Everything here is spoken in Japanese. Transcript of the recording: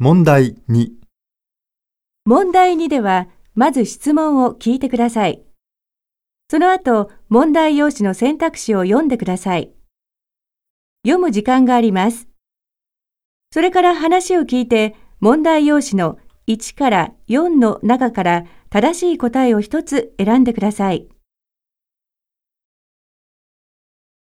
問題2、問題2では、まず質問を聞いてください。その後、問題用紙の選択肢を読んでください。読む時間があります。それから話を聞いて、問題用紙の1から4の中から正しい答えを1つ選んでください。